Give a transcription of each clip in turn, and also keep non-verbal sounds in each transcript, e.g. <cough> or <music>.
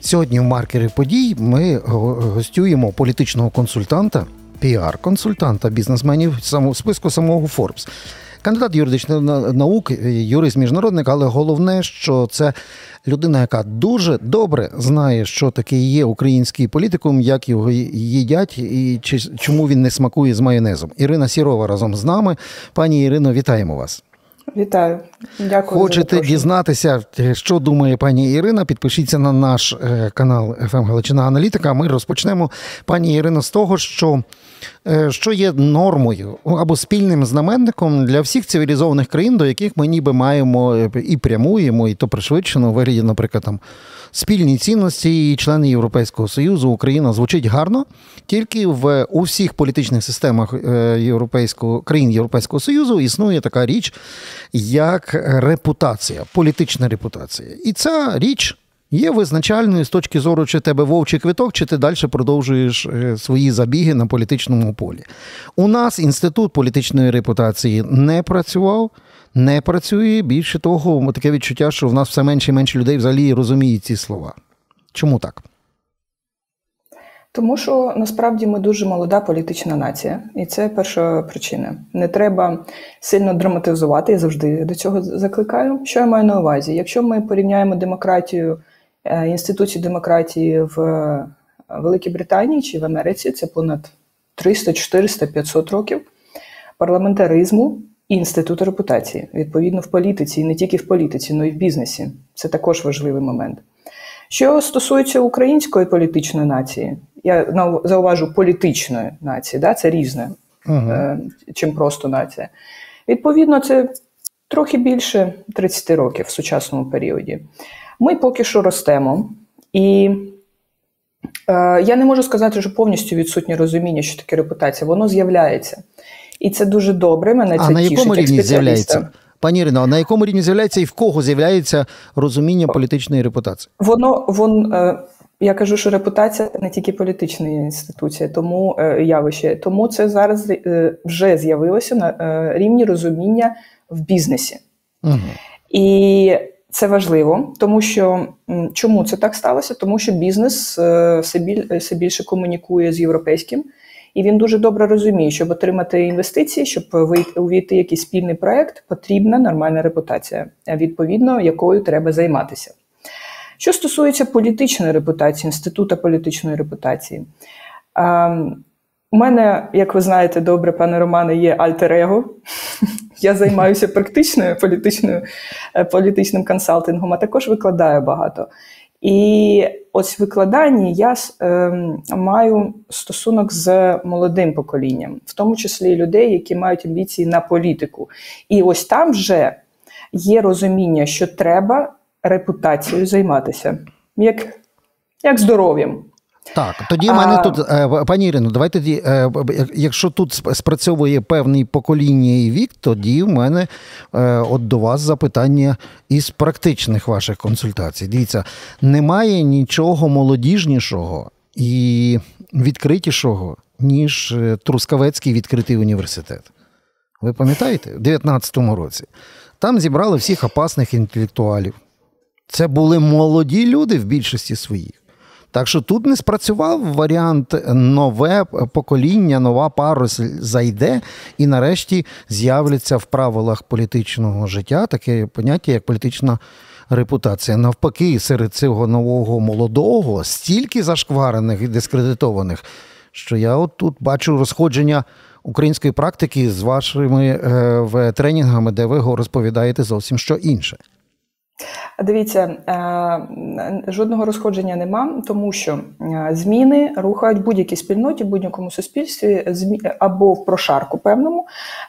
Сьогодні в маркері подій ми гостюємо політичного консультанта, піар-консультанта бізнесменів в списку самого Forbes. Кандидат юридичних наук, юрист міжнародник, але головне, що це людина, яка дуже добре знає, що таке є український політикум, як його їдять і чому він не смакує з майонезом. Ірина Сірова разом з нами. Пані Ірино, вітаємо вас. Вітаю, дякую. Хочете дізнатися, що думає пані Ірина? Підпишіться на наш е, канал «ФМ Галичина Аналітика. Ми розпочнемо, пані Ірино, з того, що що є нормою або спільним знаменником для всіх цивілізованих країн, до яких ми ніби маємо е, і прямуємо, і то пришвидшено вигляді, наприклад, там спільні цінності і члени Європейського Союзу. Україна звучить гарно, тільки в у всіх політичних системах європейського країн Європейського Союзу існує така річ, як репутація, політична репутація. І ця річ. Є визначальною з точки зору, чи тебе вовчий квиток, чи ти далі продовжуєш е, свої забіги на політичному полі. У нас інститут політичної репутації не працював, не працює. Більше того, таке відчуття, що в нас все менше і менше людей взагалі розуміють ці слова. Чому так? Тому що насправді ми дуже молода політична нація, і це перша причина. Не треба сильно драматизувати. Я завжди до цього закликаю. Що я маю на увазі? Якщо ми порівняємо демократію, е, демократії в Великій Британії чи в Америці, це понад 300, 400, 500 років парламентаризму і інститут репутації, відповідно в політиці, і не тільки в політиці, але й в бізнесі. Це також важливий момент. Що стосується української політичної нації, я зауважу політичної нації, да, це різне, uh чим просто нація. Відповідно, це трохи більше 30 років в сучасному періоді. Ми поки що ростемо, і е, я не можу сказати, що повністю відсутнє розуміння, що таке репутація, воно з'являється. І це дуже добре. Мене а це на тішить, якому як рівні з'являється? Пані Ірино, а на якому рівні з'являється і в кого з'являється розуміння політичної репутації? Воно вон е, я кажу, що репутація не тільки політична інституція, тому е, явище. Тому це зараз е, вже з'явилося на рівні розуміння в бізнесі. Угу. І це важливо, тому що чому це так сталося? Тому що бізнес все більше комунікує з європейським. І він дуже добре розуміє, щоб отримати інвестиції, щоб увійти в якийсь спільний проект, потрібна нормальна репутація, відповідно, якою треба займатися. Що стосується політичної репутації, інституту політичної репутації, у мене, як ви знаєте, добре, пане Романе, є альтер-его. Я займаюся практичною політичною е, політичним консалтингом, а також викладаю багато. І ось в викладанні я е, маю стосунок з молодим поколінням, в тому числі людей, які мають амбіції на політику. І ось там вже є розуміння, що треба репутацією займатися, як, як здоров'ям. Так, тоді в мене а... тут, е, пані Ірино, давайте тоді, е, якщо тут спрацьовує певний покоління і вік, тоді в мене е, от до вас запитання із практичних ваших консультацій. Дивіться, немає нічого молодіжнішого і відкритішого, ніж Трускавецький відкритий університет. Ви пам'ятаєте? У 19-му році. Там зібрали всіх опасних інтелектуалів. Це були молоді люди в більшості своїх. Так що тут не спрацював варіант нове покоління, нова парус зайде, і нарешті з'являться в правилах політичного життя таке поняття, як політична репутація. Навпаки, серед цього нового молодого стільки зашкварених і дискредитованих, що я от тут бачу розходження. Української практики з вашими е, тренінгами, де ви розповідаєте зовсім що інше. Дивіться, е, жодного розходження нема, тому що е, зміни рухають будь-якій спільноті, будь-якому суспільстві або в прошарку певному.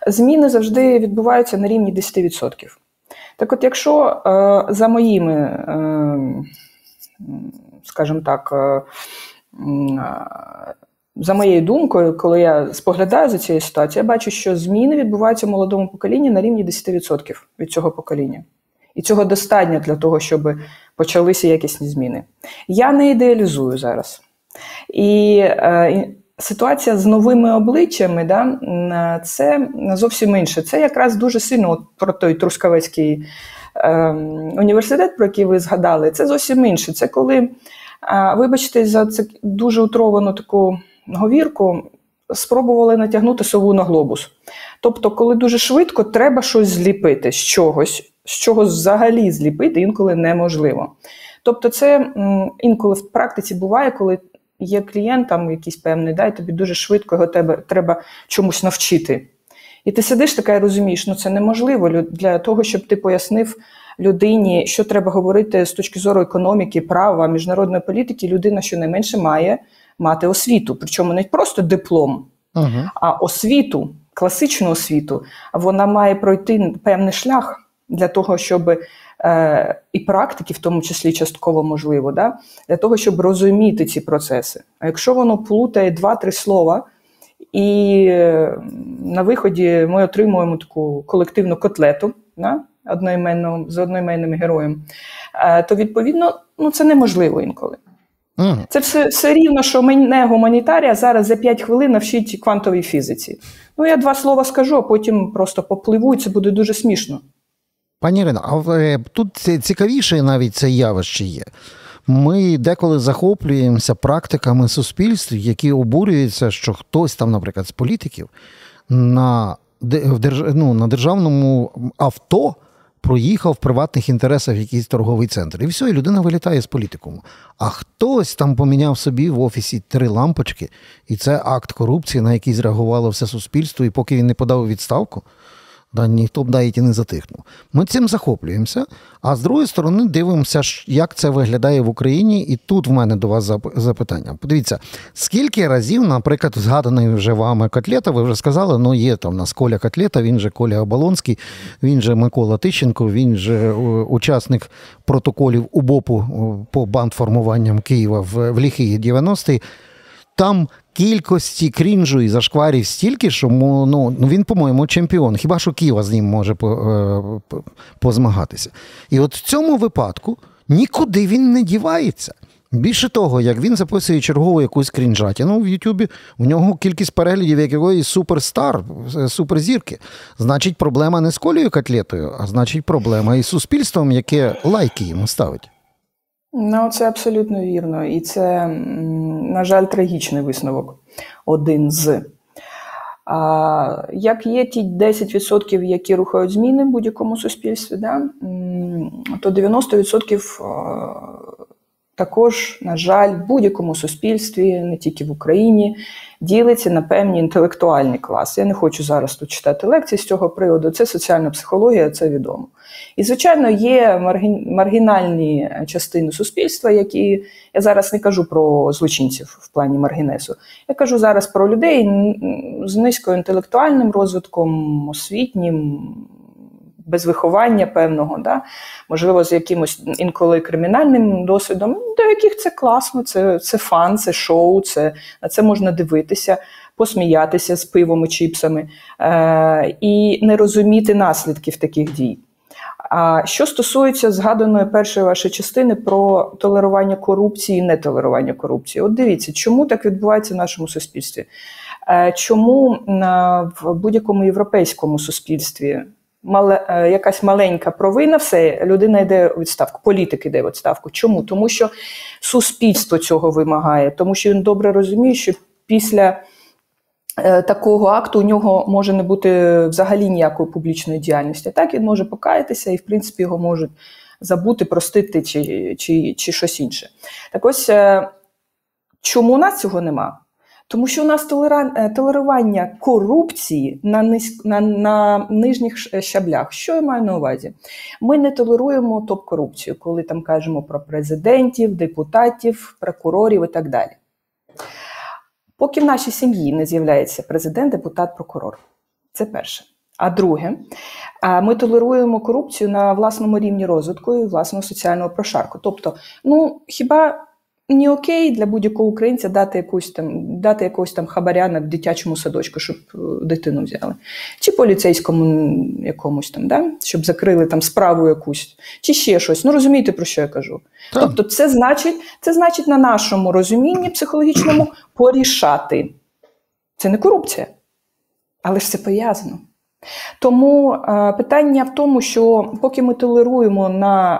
Зміни завжди відбуваються на рівні 10%. Так от, якщо е, за моїми, скажімо так, за моєю думкою, коли я споглядаю за цією ситуацією, я бачу, що зміни відбуваються в молодому поколінні на рівні 10% від цього покоління. І цього достатньо для того, щоб почалися якісні зміни. Я не ідеалізую зараз. І е, ситуація з новими обличчями, да, це зовсім інше. Це якраз дуже сильно от про той Трускавецький ем, університет, про який ви згадали, це зовсім інше. Це коли, е, вибачте, за це дуже утровану таку говірку, спробували натягнути сову на глобус. Тобто, коли дуже швидко треба щось зліпити з чогось, з чого взагалі зліпити інколи неможливо. Тобто, це інколи в практиці буває, коли є клієнт там якийсь певний, да, і тобі дуже швидко його тебе треба чомусь навчити. І ти сидиш така і розумієш, ну це неможливо для того, щоб ти пояснив людині, що треба говорити з точки зору економіки, права, міжнародної політики. Людина щонайменше має мати освіту. Причому не просто диплом, uh а освіту, класичну освіту. Вона має пройти певний шлях для того, щоб е, і практики, в тому числі частково можливо, да, для того, щоб розуміти ці процеси. А якщо воно плутає два-три слова. І на виході ми отримуємо таку колективну котлету да, одноіменну, з одноіменним героєм, е, то відповідно ну, це неможливо інколи. Це все все рівно, що мене гуманітарія зараз за 5 хвилин навчить квантовій фізиці. Ну, я два слова скажу, а потім просто попливу, і це буде дуже смішно. Пані Ірино, а тут цікавіше навіть це явище є. Ми деколи захоплюємося практиками суспільств, які обурюються, що хтось там, наприклад, з політиків на ну, на державному авто проїхав в приватних інтересах якийсь торговий центр. І все, і людина вилітає з політикуму. А хтось там поміняв собі в офісі три лампочки, і це акт корупції, на який зреагувало все суспільство, і поки він не подав відставку да, ніхто б навіть і не затихнув. Ми цим захоплюємося, а з другої сторони, дивимося, як це виглядає в Україні, і тут в мене до вас запитання. Подивіться, скільки разів, наприклад, згаданий вже вами котлета, ви вже сказали, ну є там у нас Коля Котлета, він же Коля Оболонський, він же Микола Тищенко, він же е, учасник протоколів УБОПу по бандформуванням Києва в, в ліхі 90-ті. Там кількості крінжу і зашкварів стільки, що ну, ну, він, по-моєму, чемпіон. Хіба що Ківа з ним може е, позмагатися? І от в цьому випадку нікуди він не дівається. Більше того, як він записує чергову якусь крінжатіну в Ютубі, у нього кількість переглядів якоїсь суперстар, е, суперзірки. Значить, проблема не з колею котлетою, а значить, проблема із суспільством, яке лайки йому ставить. Ну, це абсолютно вірно. І це, на жаль, трагічний висновок один з. А, Як є ті 10%, які рухають зміни в будь-якому суспільстві, да, то 90% також, на жаль, в будь-якому суспільстві, не тільки в Україні, ділиться на певні інтелектуальні класи. Я не хочу зараз тут читати лекції з цього приводу. Це соціальна психологія, це відомо. І, звичайно, є маргінальні частини суспільства, які я зараз не кажу про злочинців в плані маргінесу. Я кажу зараз про людей з низькою інтелектуальним розвитком, освітнім без виховання певного, да? можливо, з якимось інколи кримінальним досвідом, до яких це класно, це це фан, це шоу, це, на це можна дивитися, посміятися з пивом і чіпсами е, і не розуміти наслідків таких дій. А що стосується згаданої першої вашої частини про толерування корупції і нетолерування корупції, от дивіться, чому так відбувається в нашому суспільстві? Е, чому в будь-якому європейському суспільстві мале, е, якась маленька провина, все, людина йде у відставку, політик йде у відставку. Чому? Тому що суспільство цього вимагає, тому що він добре розуміє, що після е, такого акту у нього може не бути взагалі ніякої публічної діяльності. Так він може покаятися і, в принципі, його можуть забути, простити чи, чи, чи щось інше. Так ось е, чому у нас цього нема? Тому що у нас е, толерування корупції на низь, на, на нижніх е, щаблях. Що я маю на увазі? Ми не толеруємо топ-корупцію, коли там кажемо про президентів, депутатів, прокурорів і так далі. Поки в нашій сім'ї не з'являється президент, депутат, прокурор. Це перше. А друге, ми толеруємо корупцію на власному рівні розвитку і власного соціального прошарку. Тобто, ну хіба не окей для будь-якого українця дати якусь там дати якогось там хабаря на дитячому садочку, щоб е, дитину взяли, чи поліцейському якомусь там, да? щоб закрили там справу якусь, чи ще щось. Ну розумієте, про що я кажу? Так. Тобто, це значить, це значить на нашому розумінні психологічному порішати. Це не корупція, але ж це пов'язано. Тому е, питання в тому, що поки ми толеруємо на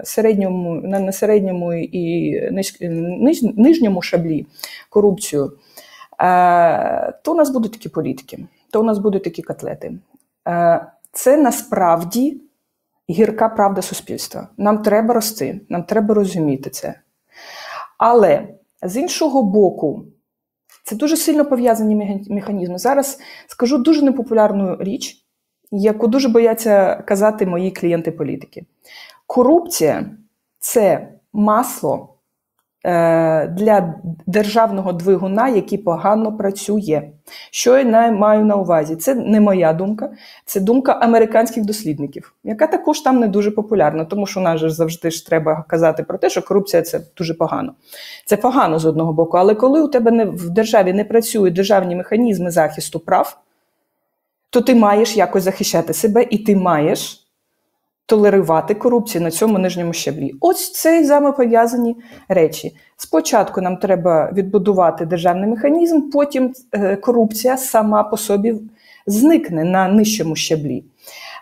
е, середньому на, на середньому і ниж, ниж, нижньому шаблі корупцію, е, то у нас будуть такі політики, то у нас будуть такі котлети. Це насправді гірка правда суспільства. Нам треба рости, нам треба розуміти це. Але з іншого боку, це дуже сильно пов'язані механізми. Зараз скажу дуже непопулярну річ, яку дуже бояться казати мої клієнти-політики. Корупція це масло для державного двигуна, який погано працює. Що я маю на увазі? Це не моя думка, це думка американських дослідників, яка також там не дуже популярна, тому що же завжди ж треба казати про те, що корупція це дуже погано. Це погано з одного боку, але коли у тебе не в державі не працюють державні механізми захисту прав, то ти маєш якось захищати себе і ти маєш толерувати корупцію на цьому нижньому щаблі. Ось це взаємопов'язані речі. Спочатку нам треба відбудувати державний механізм, потім е, корупція сама по собі зникне на нижчому щаблі.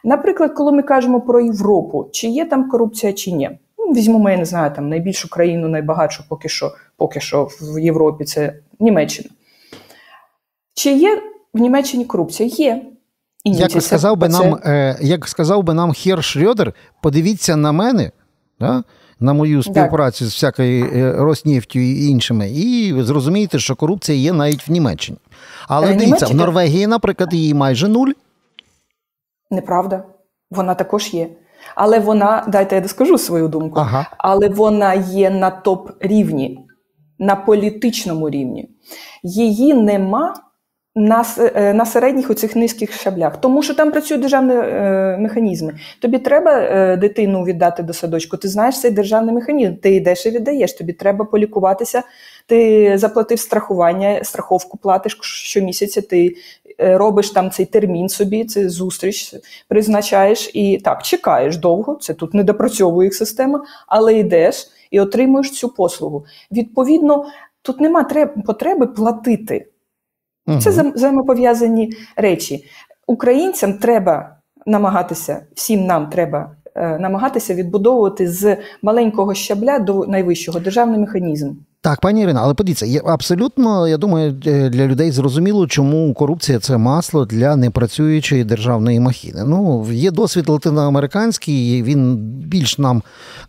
Наприклад, коли ми кажемо про Європу, чи є там корупція, чи ні. Ну, візьмемо, я не знаю, там найбільшу країну, найбагатшу поки що, поки що в Європі це Німеччина. Чи є в Німеччині корупція? Є. Як сказав би нам, е, як сказав би нам Хер Шрёдер, подивіться на мене, да? на мою співпрацю так. з всякою е, Роснефтю і іншими, і зрозумієте, що корупція є навіть в Німеччині. Але е, дивіться, в Норвегії, наприклад, її майже нуль. Неправда. Вона також є. Але вона, дайте я доскажу свою думку, ага. але вона є на топ рівні, на політичному рівні. Її нема на е, на середніх оцих низьких шаблях, тому що там працюють державні е, механізми. Тобі треба е, дитину віддати до садочку. Ти знаєш цей державний механізм, ти йдеш і віддаєш. Тобі треба полікуватися. Ти заплатив страхування, страховку платиш щомісяця. Ти е, робиш там цей термін собі, це зустріч призначаєш і так чекаєш довго. Це тут не допрацьовує їх система, але йдеш і отримуєш цю послугу. Відповідно, тут нема потреби платити. Це взаємопов'язані речі. Українцям треба намагатися, всім нам треба е, намагатися відбудовувати з маленького щабля до найвищого державний механізм. Так, пані Ірина, але подивіться, є абсолютно, я думаю, е, для людей зрозуміло, чому корупція це масло для непрацюючої державної махіни. Ну, є досвід латиноамериканський, він більш нам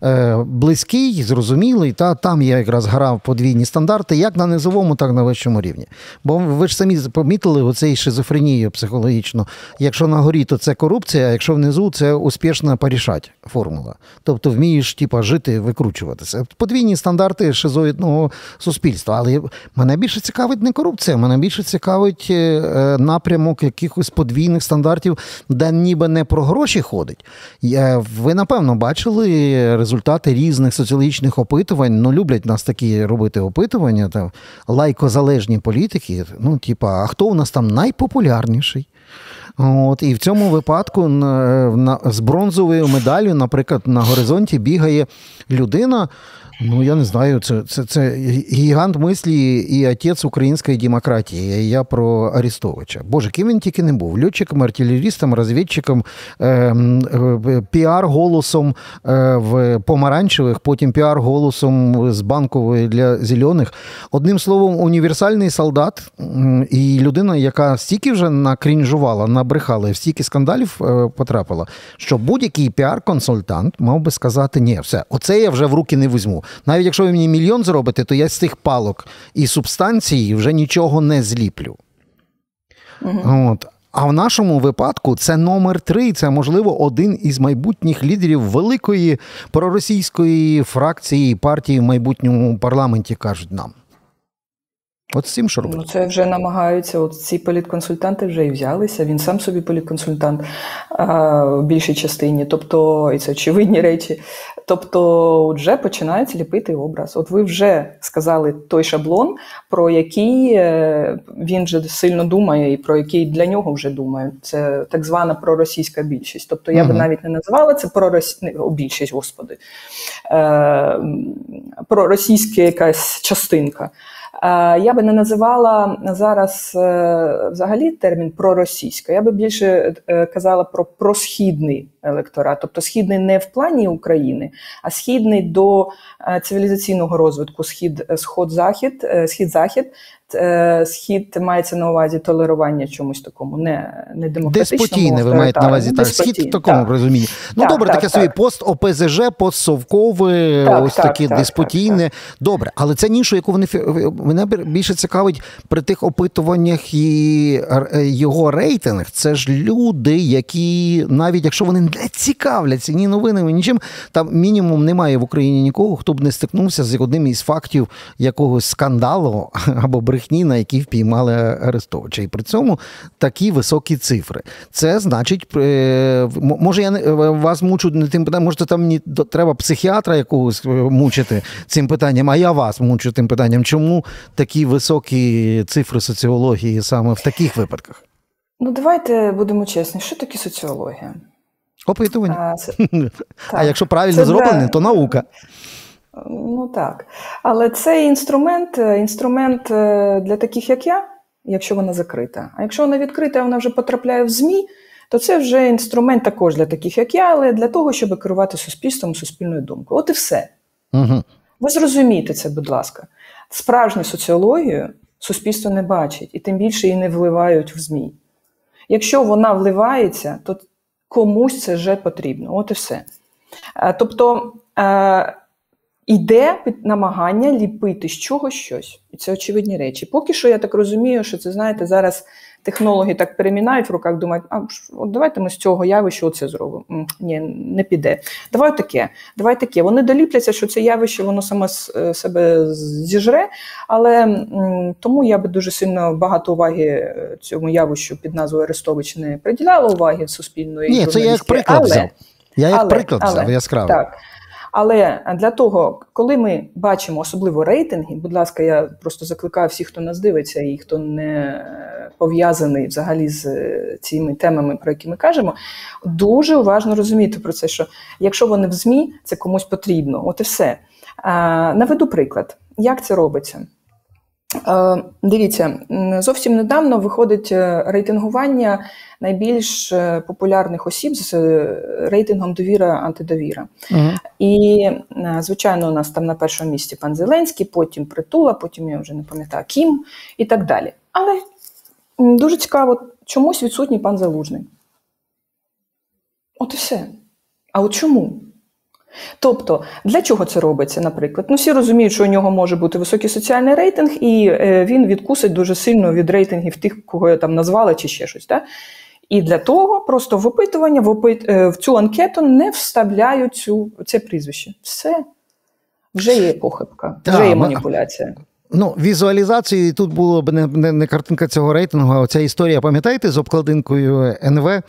е, близький, зрозумілий. Та там я якраз грав подвійні стандарти, як на низовому, так і на вищому рівні. Бо ви ж самі помітили оцей шизофренію психологічну. Якщо на горі, то це корупція, а якщо внизу це успішна порішать формула. Тобто вмієш типа, жити, викручуватися. Подвійні стандарти шизоїдного суспільства. Але мене більше цікавить не корупція, мене більше цікавить е, е, напрямок якихось подвійних стандартів, де ніби не про гроші ходить. Ви напевно бачили результати різних соціологічних опитувань. Ну, люблять нас такі робити опитування, там лайкозалежні політики. Ну, типа, а хто у нас там найпопулярніший? От, І в цьому випадку на, на, з бронзовою медаллю, наприклад, на горизонті бігає людина, Ну, я не знаю, це це, це гігант мислі і отець української демократії. Я про Арістовича. Боже, ким він тільки не був. Льотчиком, артилерістом, розвідчиком, е, е, піар-голосом е, в помаранчевих, потім піар-голосом з банкової для зелених. Одним словом, універсальний солдат і людина, яка стільки вже накрінжувала, набрехала і в стільки скандалів е, потрапила, що будь-який піар-консультант мав би сказати, ні, все, оце я вже в руки не візьму. Навіть якщо ви мені мільйон зробите, то я з цих палок і субстанцій вже нічого не зліплю. Угу. От. А в нашому випадку це номер три. Це, можливо, один із майбутніх лідерів великої проросійської фракції партії в майбутньому парламенті, кажуть нам. От з цим що робити? Ну, це вже намагаються. От ці політконсультанти вже і взялися. Він сам собі політконсультант а, в більшій частині. Тобто, і це очевидні речі. Тобто, вже починають ліпити образ. От ви вже сказали той шаблон, про який е, він вже сильно думає, і про який для нього вже думає. Це так звана проросійська більшість. Тобто, я угу. би навіть не називала це пророс... більшість, господи, е, проросійська якась частинка. Я би не називала зараз взагалі термін проросійська, я би більше казала про просхідний електорат, тобто східний не в плані України, а східний до цивілізаційного розвитку. Схід, сход, захід, схід, захід, Е, схід мається на увазі толерування чомусь такому, не не демократичному. Деспотійне, ви маєте на увазі так, схід в такому так. розумінні. Ну так, добре, так, таке собі пост ОПЗЖ, постсовкове, ось таке деспотійне. Добре, але це нішу, яку вони мене більше цікавить при тих опитуваннях і його рейтинг. Це ж люди, які навіть якщо вони не цікавляться ні новинами, нічим, там мінімум немає в Україні нікого, хто б не стикнувся з одним із фактів якогось скандалу <laughs> або брехні брехні, на які впіймали Арестовича. І при цьому такі високі цифри. Це значить, е, може, я е, вас мучу не тим питанням, може, там мені треба психіатра якогось е, мучити цим питанням, а я вас мучу тим питанням. Чому такі високі цифри соціології саме в таких випадках? Ну, давайте будемо чесні, що таке соціологія? Опитування. А, це... <laughs> а якщо правильно це зроблені, то наука. Ну так. Але цей інструмент е, інструмент е, для таких, як я, якщо вона закрита. А якщо вона відкрита, вона вже потрапляє в ЗМІ, то це вже інструмент також для таких, як я, але для того, щоб керувати суспільством, суспільною думкою. От і все. Угу. Ви зрозумієте це, будь ласка. Справжню соціологію суспільство не бачить, і тим більше її не вливають в ЗМІ. Якщо вона вливається, то комусь це вже потрібно. От і все. Е, тобто. Іде намагання ліпити з чогось щось. І це очевидні речі. Поки що я так розумію, що це, знаєте, зараз технологи так перемінають в руках, думають, а от давайте ми з цього явища оце зробимо. Ні, не піде. Давай таке, давай таке. Вони доліпляться, що це явище, воно саме е, себе зіжре, але м, тому я би дуже сильно багато уваги е, цьому явищу під назвою Арестович не приділяла уваги суспільної. Ні, це я як приклад але, взяв. Я як але, приклад взяв яскравий. Так. Але для того, коли ми бачимо особливо рейтинги, будь ласка, я просто закликаю всіх, хто нас дивиться, і хто не пов'язаний взагалі з е, цими темами, про які ми кажемо, дуже уважно розуміти про це, що якщо вони в ЗМІ, це комусь потрібно. От і все. Наведу приклад, як це робиться. Е, дивіться, зовсім недавно виходить е, рейтингування найбільш е, популярних осіб з рейтингом довіра антидовіра. Угу. І, звичайно, у нас там на першому місці пан Зеленський, потім Притула, потім я вже не пам'ятаю Кім і так далі. Але дуже цікаво, чомусь відсутній пан Залужний. От і все. А от чому? Тобто, для чого це робиться, наприклад? Ну, всі розуміють, що у нього може бути високий соціальний рейтинг, і е, він відкусить дуже сильно від рейтингів тих, кого я там назвала, чи ще щось. Да? І для того просто в опитування в, опит... Е, в цю анкету не вставляють цю, це прізвище. Все. Вже є похибка, вже є маніпуляція. Ну, візуалізацією тут було б не, не не, картинка цього рейтингу, а оця історія, пам'ятаєте, з обкладинкою НВ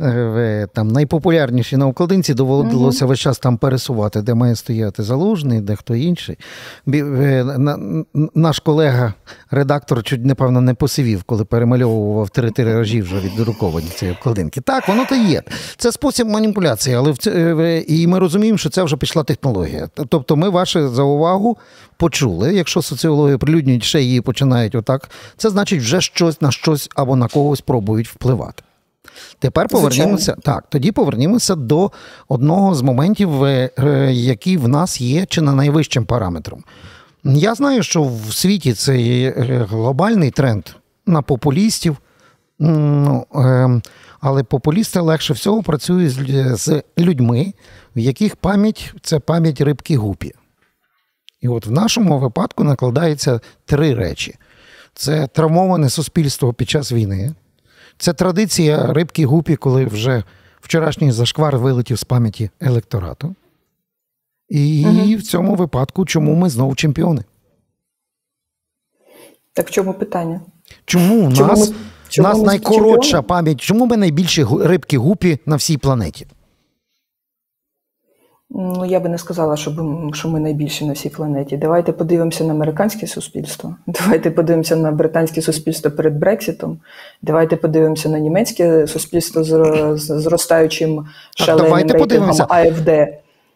е, там найпопулярніші на обкладинці доводилося весь час там пересувати, де має стояти залужний, де хто інший. Е, наш колега, редактор, чуть напевно не посивів, коли перемальовував три тиражі вже віддруковані цієї обкладинки. Так, воно то є. Це спосіб маніпуляції, але в е, і ми розуміємо, що це вже пішла технологія. Тобто, ми ваше за увагу почули, якщо соціологи прилюднюють ще її починають отак, це значить, вже щось на щось або на когось пробують впливати. Тепер повернімося так. Тоді повернімося до одного з моментів, е, е, який в нас є чи не найвищим параметром. Я знаю, що в світі це е, глобальний тренд на популістів, ну, але популісти легше всього працюють з людьми, в яких пам'ять це пам'ять рибки гупі. І от в нашому випадку накладається три речі: це травмоване суспільство під час війни, це традиція рибки гупі, коли вже вчорашній зашквар вилетів з пам'яті електорату. І угу. в цьому випадку, чому ми знову чемпіони? Так в чому питання? Чому у нас, ми, чому нас найкоротша чемпіони? пам'ять? Чому ми найбільші рибки гупі на всій планеті? Ну, я би не сказала, що що ми найбільші на всій планеті. Давайте подивимося на американське суспільство. <laughs> Давайте подивимося на британське суспільство перед Брекситом. Давайте подивимося на німецьке суспільство з зростаючим шаленим рейтингом АФД.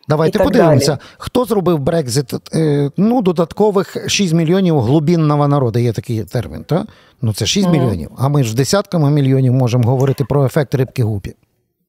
Давайте подивимося, далі. хто зробив Брекзит. Е, ну, додаткових 6 мільйонів глубінного народу. Є такий термін. так? Ну це 6 mm. мільйонів. А ми ж десятками мільйонів можемо говорити про ефект рибки гупі.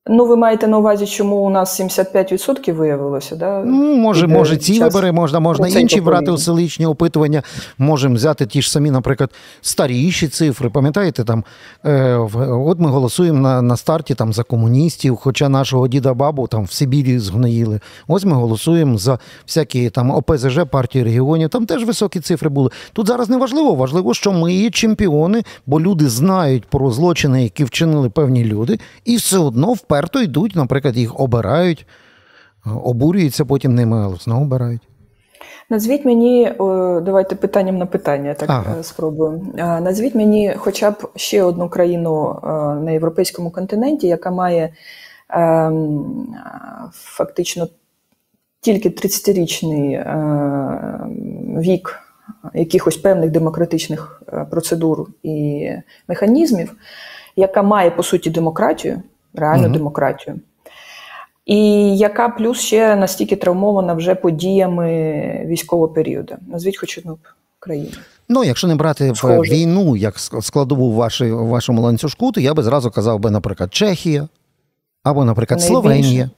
Ну, ви маєте на увазі, чому у нас 75% виявилося? Да? Ну, Може, може, ці вибори можна, можна інші брати у селищні опитування. Можемо взяти ті ж самі, наприклад, старіші цифри. Пам'ятаєте, там е, от ми голосуємо на на старті там за комуністів, хоча нашого діда бабу там в Сибірі згноїли. Ось ми голосуємо за всякі там ОПЗЖ, партії регіонів. Там теж високі цифри були. Тут зараз не важливо, важливо, що ми є чемпіони, бо люди знають про злочини, які вчинили певні люди, і все одно впевнені вперто йдуть, наприклад, їх обирають, обурюються потім ними, але знову обирають. Назвіть мені, давайте питанням на питання, так ага. Е, спробуємо. Назвіть мені хоча б ще одну країну е, на європейському континенті, яка має ем, фактично тільки 30-річний е, вік якихось певних демократичних процедур і механізмів, яка має по суті демократію реальну угу. демократію. І яка плюс ще настільки травмована вже подіями військового періоду? Назвіть хоч одну країну. Ну, якщо не брати Схоже. війну як складову в вашій, вашому ланцюжку, то я би зразу казав би, наприклад, Чехія або, наприклад, Найбільше. Словенія.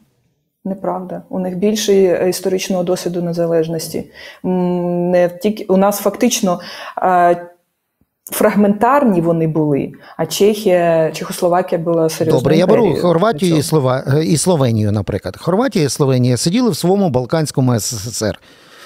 Неправда. У них більше історичного досвіду незалежності. Не тільки у нас фактично Фрагментарні вони були, а Чехія, Чехословакія була серйозно. Добре, я беру Хорватію і Слова... і Словенію, наприклад. Хорватія і Словенія сиділи в своєму Балканському СССР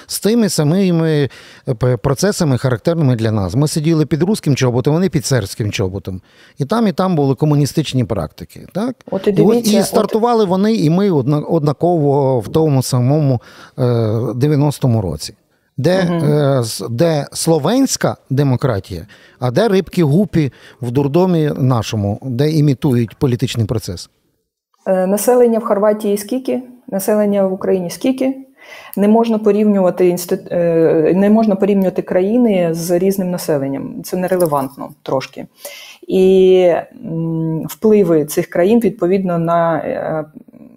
з тими самими е, процесами, характерними для нас. Ми сиділи під руським чоботом, вони під сербським чоботом. І там, і там були комуністичні практики. Так? От і, дивіться, і стартували от... вони, і ми однаково в тому самому 90-му е, році де угу. де словенська демократія, а де рибки гупі в дурдомі нашому, де імітують політичний процес? Е, населення в Хорватії скільки? Населення в Україні скільки? Не можна порівнювати е, не можна порівнювати країни з різним населенням. Це нерелевантно трошки. І впливи цих країн відповідно на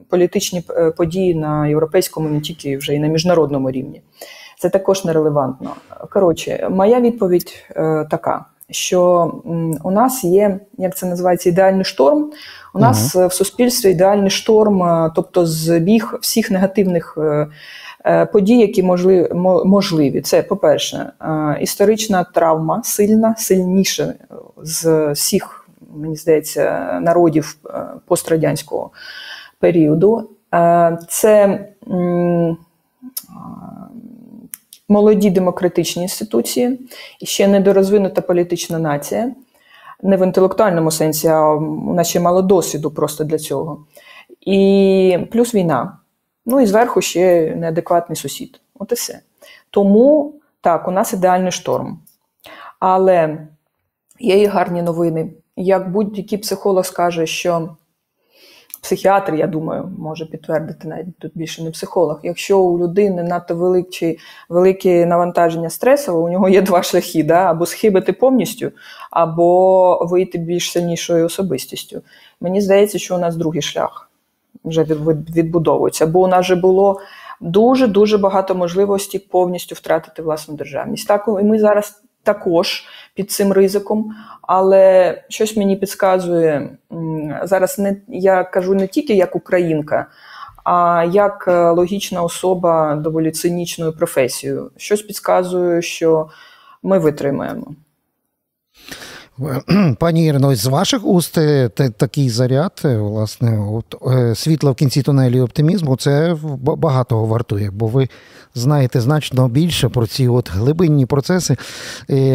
політичні події на європейському, не тільки вже і на міжнародному рівні це також нерелевантно. Коротше, моя відповідь е, така. Що у нас є, як це називається, ідеальний шторм. У нас uh в суспільстві ідеальний шторм, е, тобто збіг всіх негативних е, подій, які можливі. Це, по-перше, історична травма сильна, сильніша з всіх, мені здається, народів пострадянського періоду. Це молоді демократичні інституції, ще недорозвинута політична нація. Не в інтелектуальному сенсі, а у нас ще мало досвіду просто для цього. І плюс війна. Ну і зверху ще неадекватний сусід. От і все. Тому так, у нас ідеальний шторм. Але є і гарні новини. Як будь-який психолог скаже, що психіатр, я думаю, може підтвердити навіть тут більше не психолог. Якщо у людини надто великі, велике навантаження стресове, у нього є два шляхи: да? або схибити повністю, або вийти більш сильнішою особистістю. Мені здається, що у нас другий шлях вже відбудовується, бо у нас вже було. Дуже дуже багато можливостей повністю втратити власну державність. Так і ми зараз також під цим ризиком, але щось мені підказує зараз. Не я кажу не тільки як українка, а як е, логічна особа доволі цинічною професією. Щось підказує, що ми витримаємо. <clears throat> Пані Ірино, з ваших уст е, такий заряд, е, власне, от, е, світло в кінці тунелі оптимізму, це багатого вартує, бо ви знаєте значно більше про ці от глибинні процеси,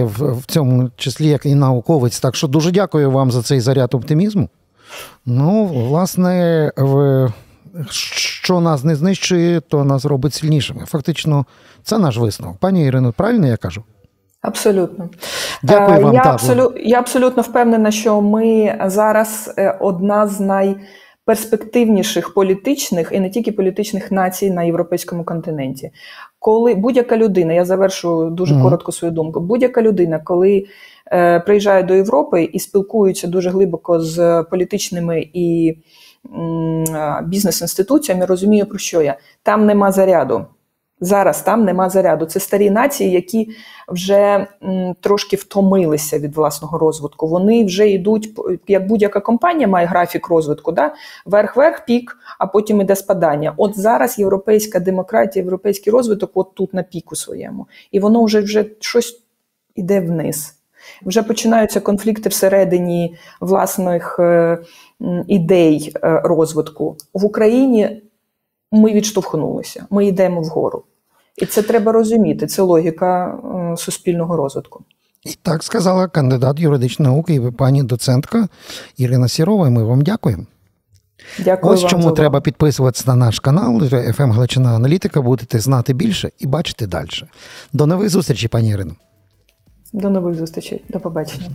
в цьому числі як і науковець. Так що дуже дякую вам за цей заряд оптимізму. Ну, власне, що нас не знищує, то нас робить сильнішими. Фактично, це наш висновок. Пані Ірино, правильно я кажу? Абсолютно. Дякую е, вам. Я, абсолю... я абсолютно впевнена, що ми зараз е, одна з найперспективніших політичних і не тільки політичних націй на європейському континенті. Коли будь-яка людина, я завершу дуже mm. коротко свою думку, будь-яка людина, коли е, приїжджає до Європи і спілкується дуже глибоко з політичними і м, бізнес-інституціям і розумію, про що я. Там нема заряду. Зараз там нема заряду. Це старі нації, які вже м, трошки втомилися від власного розвитку. Вони вже йдуть, як будь-яка компанія має графік розвитку, да? верх-верх, пік, а потім іде спадання. От зараз європейська демократія, європейський розвиток, от тут на піку своєму. І воно вже, вже щось іде вниз. Вже починаються конфлікти всередині власних е, ідей е, розвитку. В Україні ми відштовхнулися, ми йдемо вгору. І це треба розуміти. Це логіка е, суспільного розвитку. І так сказала кандидат юридичної науки і пані доцентка Ірина Сірова. І ми вам дякуємо. Дякую Ось вам чому треба підписуватися на наш канал FM Галичина Аналітика. Будете знати більше і бачити далі. До нових зустрічей, пані Ірино. До нових зустрічей. До побачення.